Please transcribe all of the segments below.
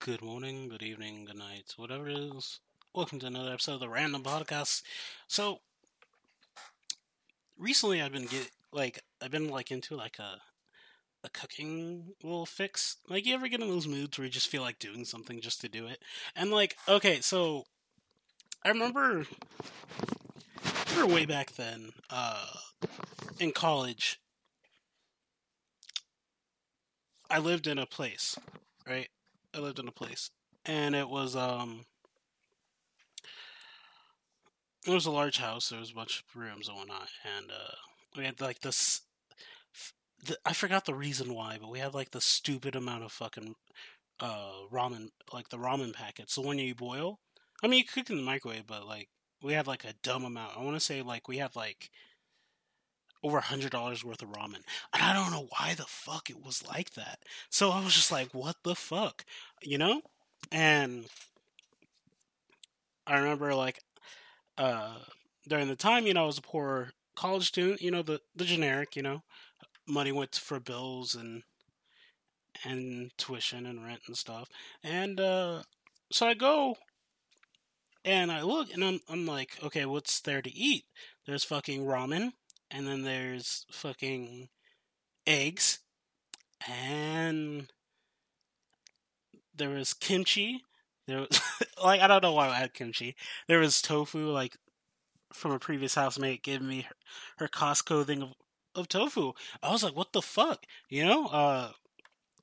Good morning, good evening, good night, whatever it is. Welcome to another episode of the Random Podcast. So, recently I've been get like I've been like into like a a cooking little fix. Like you ever get in those moods where you just feel like doing something just to do it? And like, okay, so I remember, I remember way back then, uh, in college, I lived in a place, right? I lived in a place, and it was um, it was a large house. There was a bunch of rooms and whatnot, and uh, we had like this. The, I forgot the reason why, but we had like the stupid amount of fucking uh ramen, like the ramen packets. the one you boil, I mean, you cook in the microwave, but like we had like a dumb amount. I want to say like we had like over a hundred dollars worth of ramen, and I don't know why the fuck it was like that. So I was just like, what the fuck, you know? And I remember like uh during the time, you know, I was a poor college student, you know, the the generic, you know, money went for bills and and tuition and rent and stuff. And uh so I go and I look and I'm I'm like, okay, what's there to eat? There's fucking ramen and then there's fucking eggs and there was kimchi. There was like I don't know why I had kimchi. There was tofu, like from a previous housemate giving me her, her Costco thing of, of tofu. I was like, what the fuck, you know? Uh,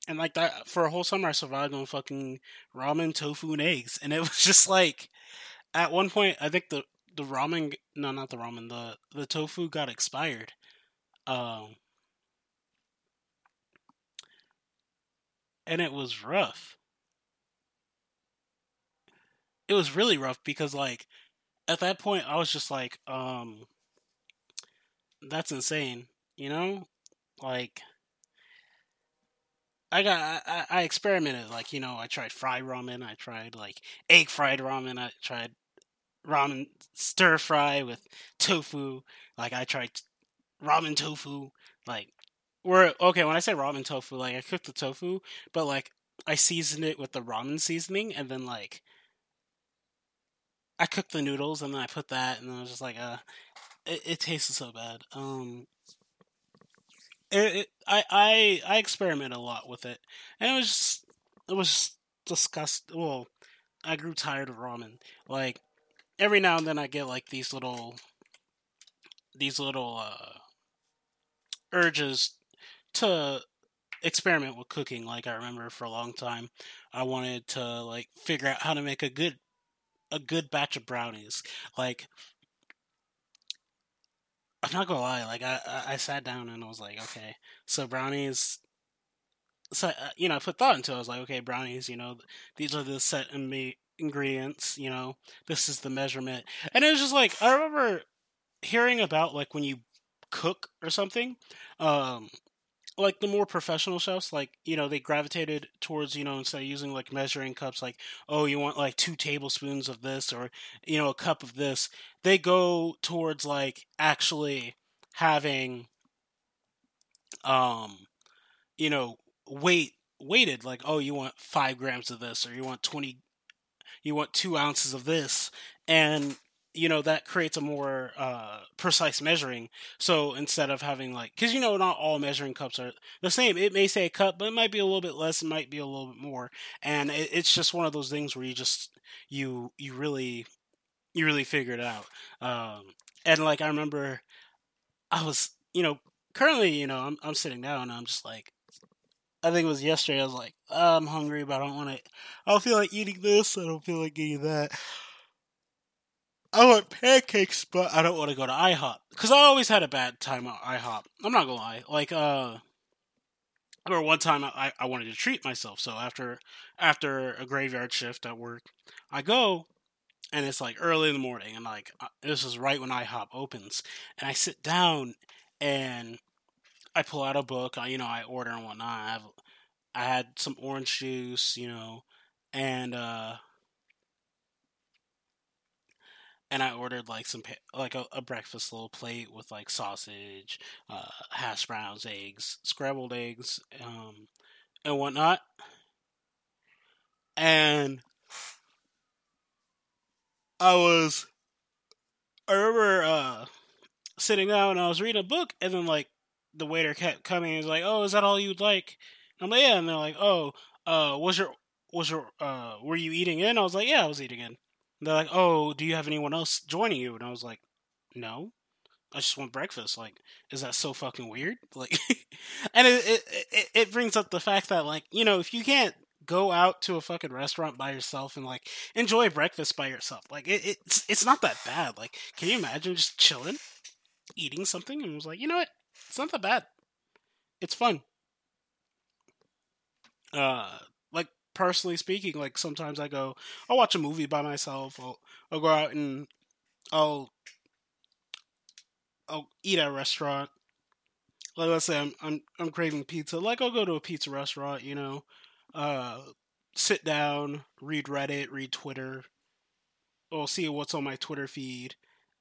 and like that for a whole summer, I survived on fucking ramen, tofu, and eggs, and it was just like at one point, I think the the ramen, no, not the ramen, the the tofu got expired. Um, and it was rough. It was really rough because like at that point I was just like, um that's insane, you know? Like I got I, I experimented like, you know, I tried fried ramen, I tried like egg fried ramen, I tried ramen stir fry with tofu, like I tried ramen tofu, like we're okay when I say ramen tofu, like I cooked the tofu, but like I seasoned it with the ramen seasoning and then like I cooked the noodles and then I put that and then I was just like, uh, it, it tasted so bad. Um, it, it, I I I experiment a lot with it, and it was just, it was disgusting. Well, I grew tired of ramen. Like every now and then, I get like these little these little uh, urges to experiment with cooking. Like I remember for a long time, I wanted to like figure out how to make a good a good batch of brownies. Like I'm not gonna lie, like I I sat down and I was like, okay, so brownies. So uh, you know, I put thought into. it. I was like, okay, brownies. You know, these are the set and me ingredients. You know, this is the measurement, and it was just like I remember hearing about like when you cook or something. Um, like the more professional chefs, like you know, they gravitated towards you know instead of using like measuring cups, like oh you want like two tablespoons of this or you know a cup of this. They go towards like actually having, um, you know, weight weighted like oh you want five grams of this or you want twenty, you want two ounces of this, and you know that creates a more uh, precise measuring. So instead of having like, because you know not all measuring cups are the same. It may say a cup, but it might be a little bit less. It might be a little bit more, and it, it's just one of those things where you just you you really you really figure it out. Um, and like I remember, I was you know currently you know I'm I'm sitting down and I'm just like. I think it was yesterday. I was like, I'm hungry, but I don't want to. I don't feel like eating this. I don't feel like eating that. I want pancakes, but I don't want to go to IHOP because I always had a bad time at IHOP. I'm not gonna lie. Like, uh, I remember one time I, I wanted to treat myself. So after after a graveyard shift at work, I go and it's like early in the morning, and like uh, this is right when IHOP opens, and I sit down and I pull out a book. I, you know, I order and whatnot. I have I had some orange juice, you know, and uh and I ordered like some like a, a, breakfast little plate with like sausage, uh, hash browns, eggs, scrambled eggs, um, and whatnot. and I was I remember uh sitting down and I was reading a book and then like the waiter kept coming and was like, "Oh, is that all you'd like?" And I'm like, "Yeah," and they're like, "Oh, uh, was your was your uh, were you eating in?" I was like, "Yeah, I was eating in." And they're like, "Oh, do you have anyone else joining you?" And I was like, "No." I just want breakfast. Like, is that so fucking weird? Like, and it, it it it brings up the fact that like you know if you can't go out to a fucking restaurant by yourself and like enjoy breakfast by yourself, like it, it's it's not that bad. Like, can you imagine just chilling, eating something, and was like, you know what, it's not that bad. It's fun. Uh, like personally speaking, like sometimes I go, I'll watch a movie by myself. I'll I'll go out and I'll I'll eat at a restaurant. Like let's say I'm I'm I'm craving pizza. Like I'll go to a pizza restaurant, you know, uh, sit down, read Reddit, read Twitter, or see what's on my Twitter feed,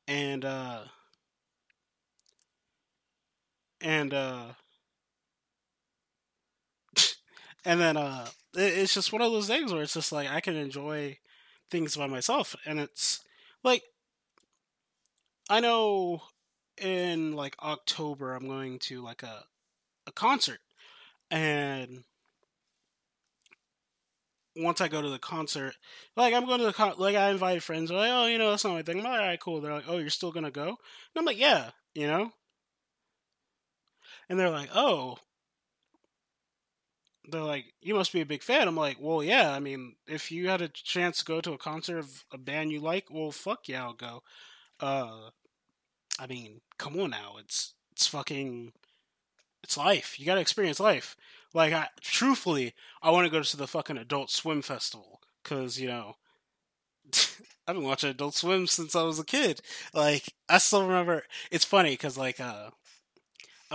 and uh, and uh, and then uh, it's just one of those things where it's just like I can enjoy things by myself, and it's like I know in like October I'm going to like a a concert and once I go to the concert, like I'm going to the con- like I invite friends. They're like, oh, you know, that's not my thing. I'm like, all right, cool. They're like, oh, you're still gonna go? And I'm like, yeah, you know. And they're like, oh. They're like, you must be a big fan. I'm like, well, yeah. I mean, if you had a chance to go to a concert of a band you like, well, fuck yeah, I'll go. Uh, I mean, come on now. It's it's fucking it's life. You got to experience life. Like I truthfully, I want to go to the fucking Adult Swim festival cuz you know I've been watching Adult Swim since I was a kid. Like I still remember it's funny cuz like uh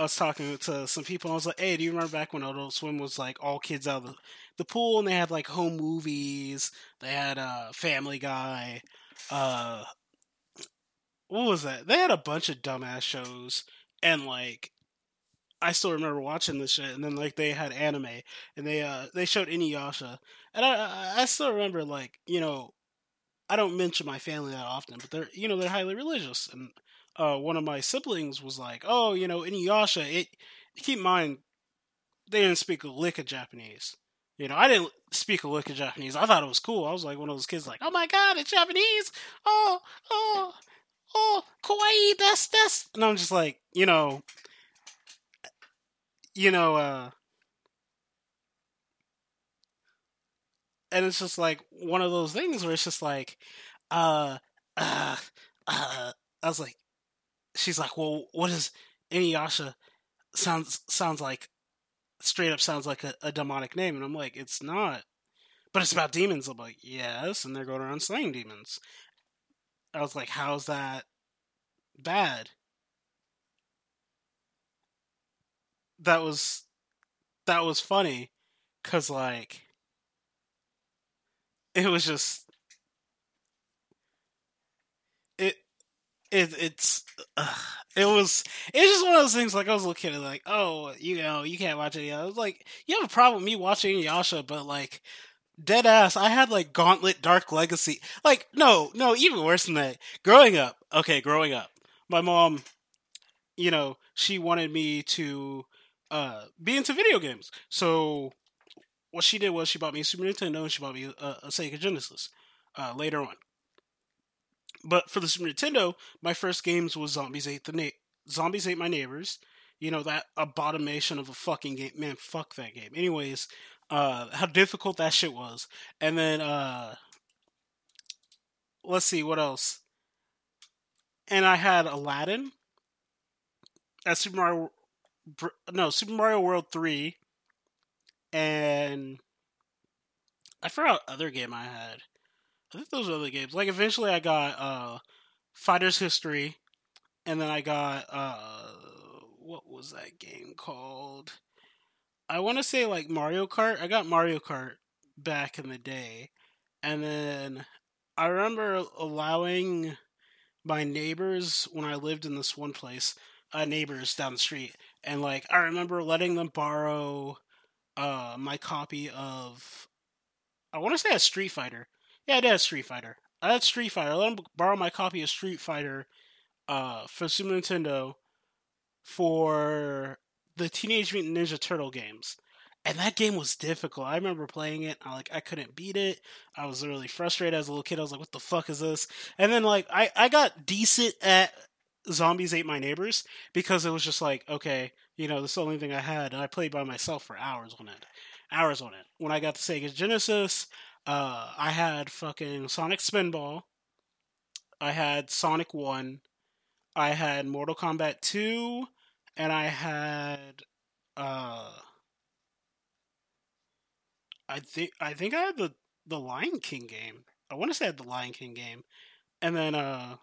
I was talking to some people I was like, "Hey, do you remember back when Adult Swim was like all kids out of the, the pool and they had like home movies, they had uh Family Guy, uh what was that? They had a bunch of dumbass shows, and like I still remember watching this shit. And then like they had anime, and they uh they showed Inuyasha, and I I still remember like you know I don't mention my family that often, but they're you know they're highly religious, and uh one of my siblings was like, oh you know Inuyasha, it keep in mind they didn't speak a lick of Japanese. You know, I didn't speak a lick of Japanese. I thought it was cool. I was like one of those kids, like, "Oh my god, it's Japanese! Oh, oh!" oh, kawaii, that's, that's. And I'm just like, you know, you know, uh, and it's just like one of those things where it's just like, uh, uh, uh, I was like, she's like, well, what is Inuyasha sounds, sounds like, straight up sounds like a, a demonic name. And I'm like, it's not but it's about demons. I'm like, yes, and they're going around slaying demons. I was like, how's that bad? That was that was funny cuz like it was just it it it's uh, it was it was just one of those things like I was looking at like oh you know you can't watch it I was like you have a problem with me watching Yasha but like dead ass i had like gauntlet dark legacy. Like no no even worse than that growing up okay growing up my mom you know she wanted me to uh be into video games. So what she did was she bought me a super nintendo and she bought me a, a sega genesis uh later on but for the super nintendo my first games was zombies ate the na- zombies ate my neighbors you know that abomination of a fucking game man fuck that game anyways uh, how difficult that shit was. And then uh, let's see what else. And I had Aladdin at Super Mario no, Super Mario World 3 and I forgot other game I had. I think those other games. Like eventually I got uh Fighter's History and then I got uh what was that game called? I want to say like Mario Kart. I got Mario Kart back in the day, and then I remember allowing my neighbors when I lived in this one place, uh, neighbors down the street, and like I remember letting them borrow uh, my copy of I want to say a Street Fighter. Yeah, have Street Fighter. I had Street Fighter. I let him borrow my copy of Street Fighter uh, for Super Nintendo for the Teenage Mutant Ninja Turtle games. And that game was difficult. I remember playing it. I like I couldn't beat it. I was really frustrated as a little kid. I was like, "What the fuck is this?" And then like I I got decent at Zombies Ate My Neighbors because it was just like, okay, you know, this is the only thing I had, and I played by myself for hours on it, hours on it. When I got the Sega Genesis, uh, I had fucking Sonic Spinball, I had Sonic One, I had Mortal Kombat Two, and I had uh I think I think I had the the Lion King game. I want to say I had the Lion King game, and then uh,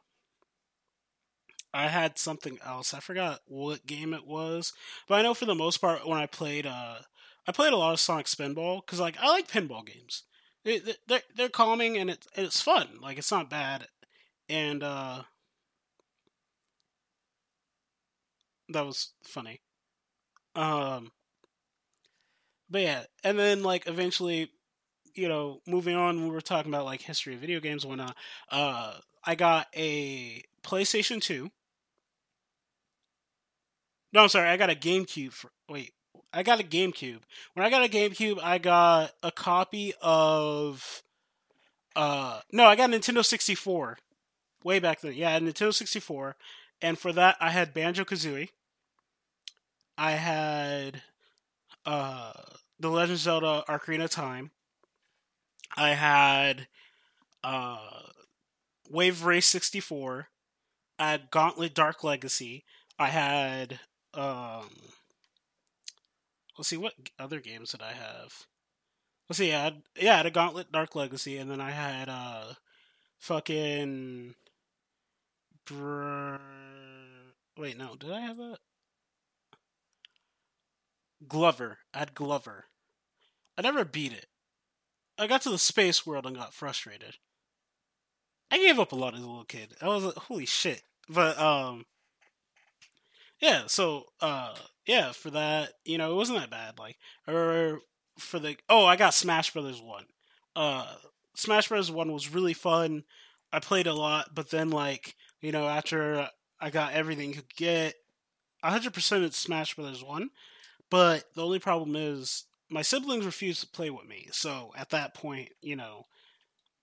I had something else. I forgot what game it was, but I know for the most part when I played, uh, I played a lot of Sonic Spinball because like I like pinball games. They, they're they're calming and it's it's fun. Like it's not bad, and uh, that was funny. Um, but yeah, and then like eventually, you know, moving on, we were talking about like history of video games when uh, I got a PlayStation 2. No, I'm sorry, I got a GameCube for wait, I got a GameCube. When I got a GameCube, I got a copy of uh no, I got a Nintendo 64. Way back then. Yeah, Nintendo 64. And for that I had Banjo Kazooie. I had uh, The Legend of Zelda Ocarina of Time. I had uh, Wave Race 64. I had Gauntlet Dark Legacy. I had um, let's see what other games did I have. Let's see, I had, yeah, I had a Gauntlet Dark Legacy, and then I had uh, fucking. Br- Wait, no, did I have that? Glover. I had Glover. I never beat it. I got to the space world and got frustrated. I gave up a lot as a little kid. I was like, holy shit. But um yeah, so uh yeah, for that, you know, it wasn't that bad. Like or for the oh, I got Smash Brothers 1. Uh Smash Brothers 1 was really fun. I played a lot, but then like, you know, after I got everything could get 100% it's Smash Brothers 1 but the only problem is my siblings refuse to play with me. So at that point, you know,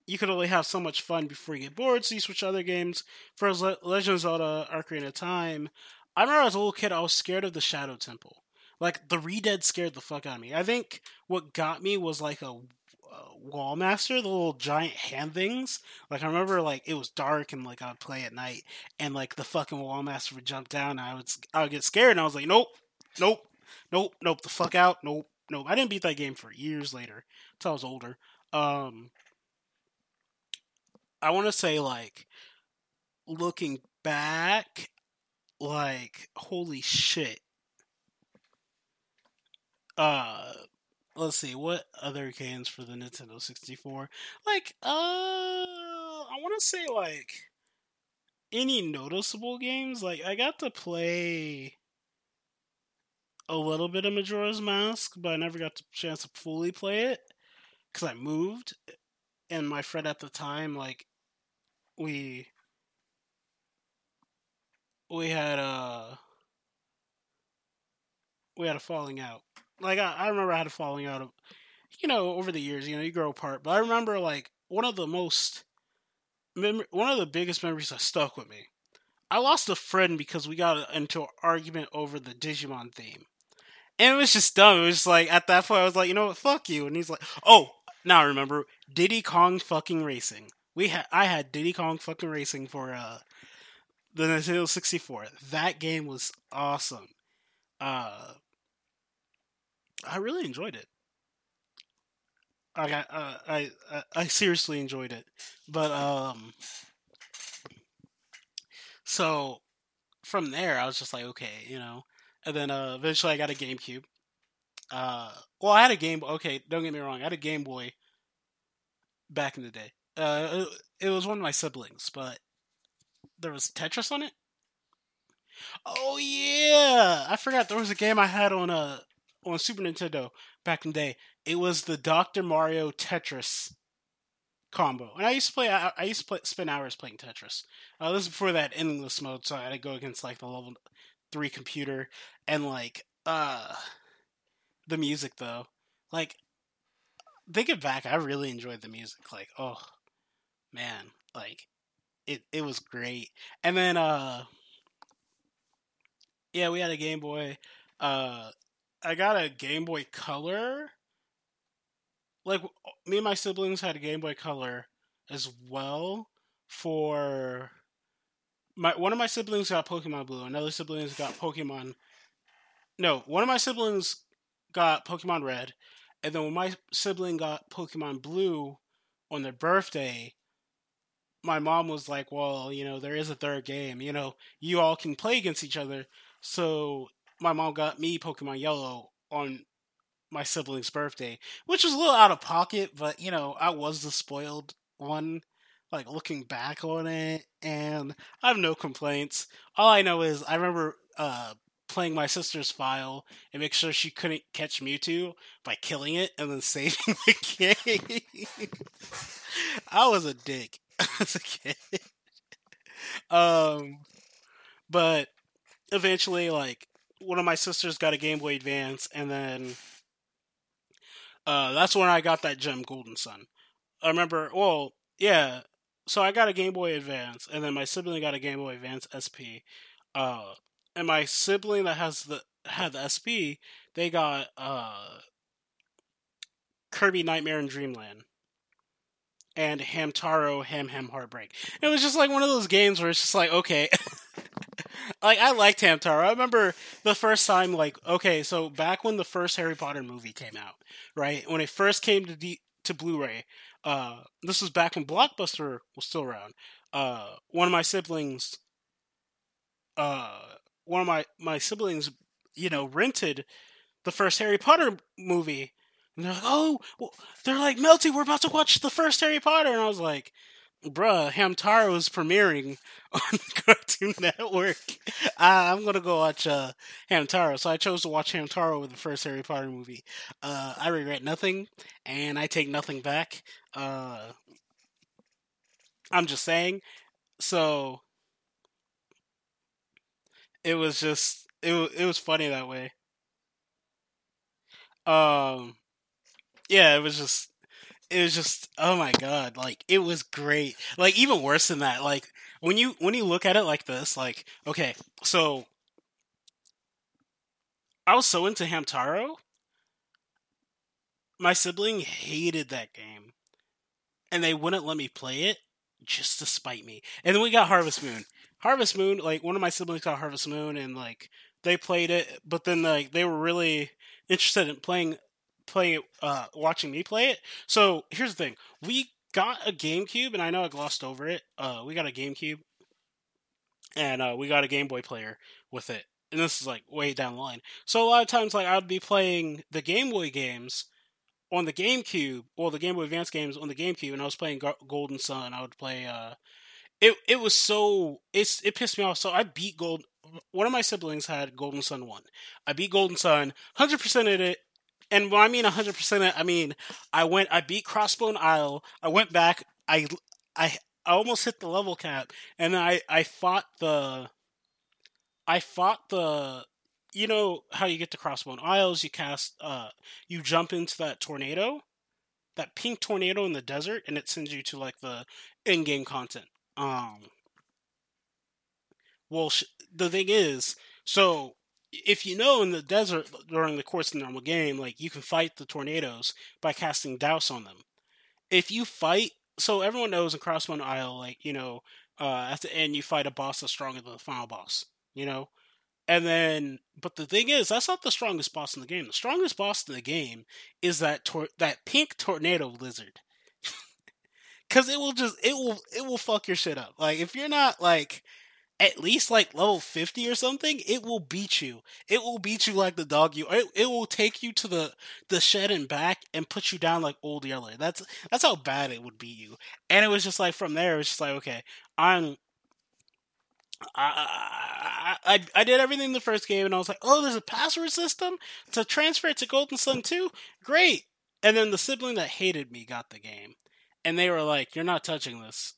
you could only have so much fun before you get bored, so you switch other games. For Le- Legend of Zelda Ocarina of Time, I remember as a little kid, I was scared of the Shadow Temple. Like, the Redead scared the fuck out of me. I think what got me was like a wall master the little giant hand things like i remember like it was dark and like i'd play at night and like the fucking wall master would jump down and i would i would get scared and i was like nope nope nope, nope, the fuck out, nope, nope. I didn't beat that game for years later, until I was older. Um, I want to say like, looking back, like holy shit. Uh, let's see what other games for the Nintendo 64. Like, uh, I want to say like any noticeable games. Like, I got to play a little bit of Majora's Mask, but I never got the chance to fully play it because I moved, and my friend at the time, like, we we had a uh, we had a falling out. Like I, I remember I had a falling out of, you know, over the years. You know, you grow apart. But I remember like one of the most, mem- one of the biggest memories that stuck with me. I lost a friend because we got into an argument over the Digimon theme. And it was just dumb. It was just like at that point I was like, you know what, fuck you. And he's like, oh, now I remember Diddy Kong fucking racing. We had I had Diddy Kong fucking racing for uh the Nintendo 64. That game was awesome. Uh I really enjoyed it. I got uh, I, I I seriously enjoyed it. But um so from there I was just like, okay, you know, and then uh, eventually I got a GameCube. Uh, well, I had a Game. Okay, don't get me wrong. I had a Game Boy back in the day. Uh, it, it was one of my siblings, but there was Tetris on it. Oh yeah, I forgot there was a game I had on a uh, on Super Nintendo, back in the day. It was the Doctor Mario Tetris combo, and I used to play. I, I used to play, spend hours playing Tetris. Uh, this is before that endless mode, so I had to go against like the level three computer and like uh the music though. Like thinking back, I really enjoyed the music. Like, oh man, like it it was great. And then uh yeah, we had a Game Boy. Uh I got a Game Boy Color. Like me and my siblings had a Game Boy Color as well for my one of my siblings got Pokemon Blue, another siblings got Pokemon No, one of my siblings got Pokemon Red, and then when my sibling got Pokemon Blue on their birthday, my mom was like, "Well, you know, there is a third game. You know, you all can play against each other." So my mom got me Pokemon Yellow on my sibling's birthday, which was a little out of pocket, but you know, I was the spoiled one. Like looking back on it, and I have no complaints. All I know is I remember uh, playing my sister's file and make sure she couldn't catch Mewtwo by killing it and then saving the game. I was a dick as a kid. Um, but eventually, like one of my sisters got a Game Boy Advance, and then uh, that's when I got that gem, Golden Sun. I remember, well, yeah. So I got a Game Boy Advance, and then my sibling got a Game Boy Advance SP. Uh, and my sibling that has the had the SP, they got uh, Kirby Nightmare in Dreamland and Hamtaro Ham Ham Heartbreak. It was just like one of those games where it's just like, okay. like I liked Hamtaro. I remember the first time like okay, so back when the first Harry Potter movie came out, right? When it first came to D- to Blu-ray, uh this was back when Blockbuster was still around. Uh one of my siblings uh one of my my siblings, you know, rented the first Harry Potter movie, and they're like, "Oh, well, they're like, Melty, we're about to watch the first Harry Potter," and I was like, "Bruh, Hamtaro is premiering on Cartoon Network. Uh, I'm gonna go watch uh, Hamtaro." So I chose to watch Hamtaro with the first Harry Potter movie. Uh, I regret nothing, and I take nothing back. Uh, I'm just saying. So it was just it it was funny that way. Um, yeah, it was just it was just oh my god, like it was great. Like even worse than that, like when you when you look at it like this, like okay, so I was so into Hamtaro. My sibling hated that game, and they wouldn't let me play it just to spite me. And then we got Harvest Moon. Harvest Moon, like one of my siblings got Harvest Moon, and like they played it, but then like they were really interested in playing, playing, uh, watching me play it. So here's the thing: we got a GameCube, and I know I glossed over it. Uh, we got a GameCube, and uh, we got a Game Boy player with it. And this is like way down the line. So a lot of times, like I'd be playing the Game Boy games on the GameCube, or the Game Boy Advance games on the GameCube, and I was playing Golden Sun. I would play uh, it it was so it's it pissed me off. So I beat Gold. One of my siblings had Golden Sun one. I beat Golden Sun, hundred percent of it. And when I mean hundred percent, I mean I went. I beat Crossbone Isle. I went back. I I I almost hit the level cap, and I I fought the. I fought the. You know how you get to Crossbone Isles? You cast. Uh, you jump into that tornado, that pink tornado in the desert, and it sends you to like the in-game content. Um, well, sh- the thing is, so if you know in the desert during the course of the normal game, like you can fight the tornadoes by casting douse on them. If you fight, so everyone knows in Crossbone Isle, like you know, uh, at the end you fight a boss that's stronger than the final boss. You know, and then, but the thing is, that's not the strongest boss in the game. The strongest boss in the game is that tor- that pink tornado lizard because it will just it will it will fuck your shit up. Like if you're not like at least like level 50 or something it will beat you it will beat you like the dog you it, it will take you to the the shed and back and put you down like old yeller that's that's how bad it would beat you and it was just like from there it was just like okay i'm I, I I I did everything in the first game, and I was like, "Oh, there's a password system to transfer it to Golden Sun 2? Great!" And then the sibling that hated me got the game, and they were like, "You're not touching this."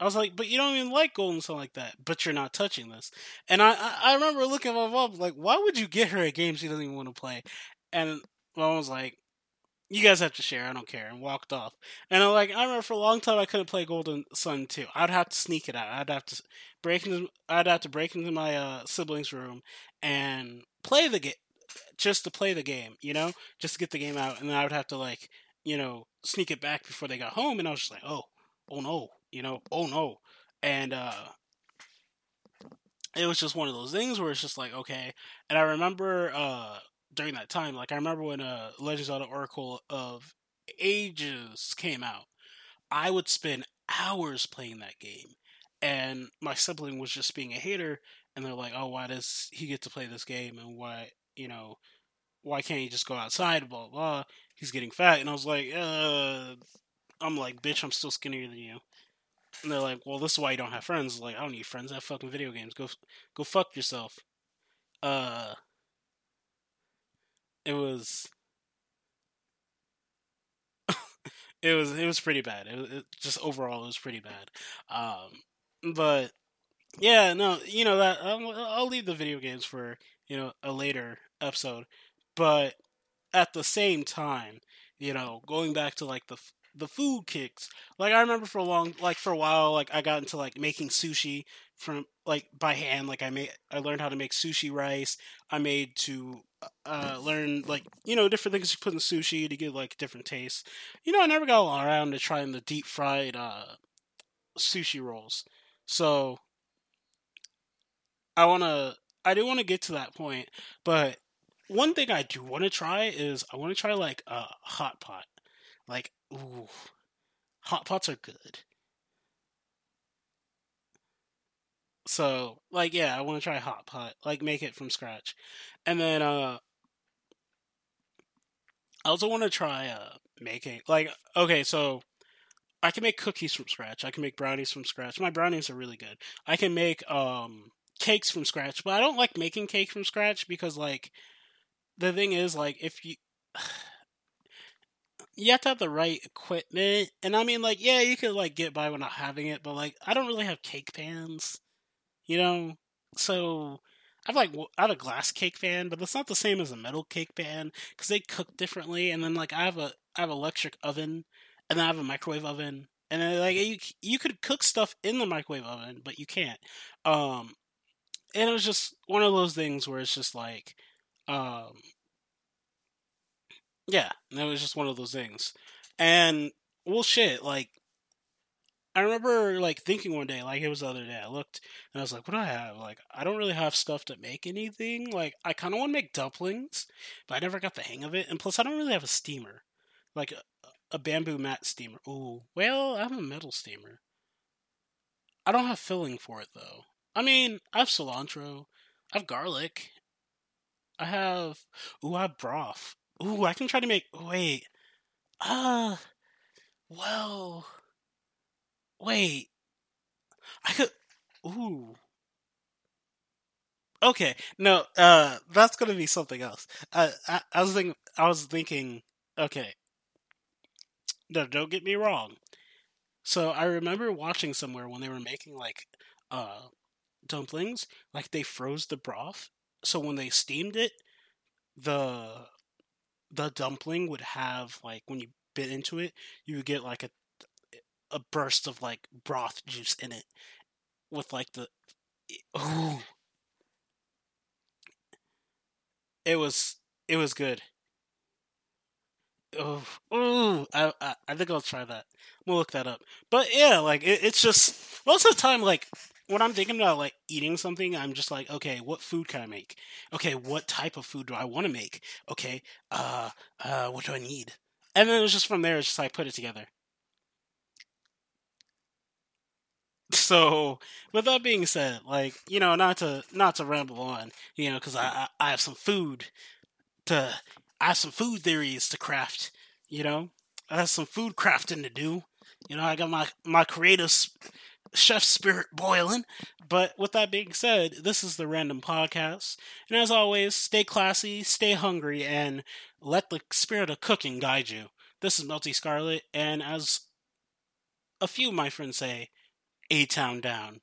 I was like, "But you don't even like Golden Sun like that." But you're not touching this. And I I remember looking at my mom like, "Why would you get her a game she doesn't even want to play?" And my mom was like, you guys have to share. I don't care, and walked off. And I'm like, I remember for a long time I couldn't play Golden Sun 2. I'd have to sneak it out. I'd have to break into. I'd have to break into my uh, siblings' room and play the game, just to play the game. You know, just to get the game out, and then I would have to like, you know, sneak it back before they got home. And I was just like, oh, oh no, you know, oh no, and uh, it was just one of those things where it's just like okay. And I remember uh, during that time. Like I remember when uh, Legends of the Oracle of Ages came out, I would spend hours playing that game, and my sibling was just being a hater, and they're like, "Oh, why does he get to play this game? And why, you know, why can't he just go outside? Blah blah. He's getting fat." And I was like, "Uh." I'm like, bitch, I'm still skinnier than you. And they're like, well, this is why you don't have friends. Like, I don't need friends. I have fucking video games. Go, go fuck yourself. Uh, it was it was it was pretty bad. It, it, just overall it was pretty bad. Um, but yeah, no, you know that I'll, I'll leave the video games for you know a later episode. But at the same time, you know, going back to like the the food kicks. Like I remember for a long, like for a while, like I got into like making sushi from like by hand. Like I made, I learned how to make sushi rice. I made to uh, learn like you know different things you put in sushi to get like different tastes. You know, I never got around to trying the deep fried uh, sushi rolls. So I wanna, I do want to get to that point, but one thing I do want to try is I want to try like a hot pot. Like, ooh, hot pots are good. So, like, yeah, I want to try hot pot, like, make it from scratch, and then uh, I also want to try uh making like, okay, so I can make cookies from scratch. I can make brownies from scratch. My brownies are really good. I can make um cakes from scratch, but I don't like making cake from scratch because like the thing is like if you you have to have the right equipment. And I mean, like, yeah, you could like get by without having it, but like, I don't really have cake pans, you know. So I have like I have a glass cake pan, but it's not the same as a metal cake pan because they cook differently. And then like I have a I have an electric oven, and then I have a microwave oven, and then like you you could cook stuff in the microwave oven, but you can't. Um, and it was just one of those things where it's just like, um, yeah, that was just one of those things. And well, shit, like I remember like thinking one day, like it was the other day, I looked and I was like, what do I have? Like, I don't really have stuff to make anything. Like, I kind of want to make dumplings, but I never got the hang of it. And plus, I don't really have a steamer, like a, a bamboo mat steamer. Ooh, well, I have a metal steamer. I don't have filling for it though. I mean, I have cilantro, I have garlic, I have ooh, I have broth. Ooh, I can try to make. Wait. Uh, well. Wait. I could. Ooh. Okay. No. Uh, that's gonna be something else. Uh, I, I was thinking. I was thinking. Okay. No, don't get me wrong. So I remember watching somewhere when they were making like uh dumplings, like they froze the broth. So when they steamed it, the the dumpling would have like when you bit into it, you would get like a a burst of like broth juice in it with like the ooh. It was it was good. Oh, ooh, I, I, I think I'll try that. We'll look that up. But yeah, like it, it's just most of the time, like when I'm thinking about like eating something, I'm just like, okay, what food can I make? Okay, what type of food do I want to make? Okay, uh, uh, what do I need? And then it's just from there, it's just like put it together. So, with that being said, like you know, not to not to ramble on, you know, because I, I I have some food to I have some food theories to craft. You know, I have some food crafting to do. You know, I got my my creative chef spirit boiling. But with that being said, this is the Random Podcast. And as always, stay classy, stay hungry, and let the spirit of cooking guide you. This is Melty Scarlet, and as a few of my friends say, A Town Down.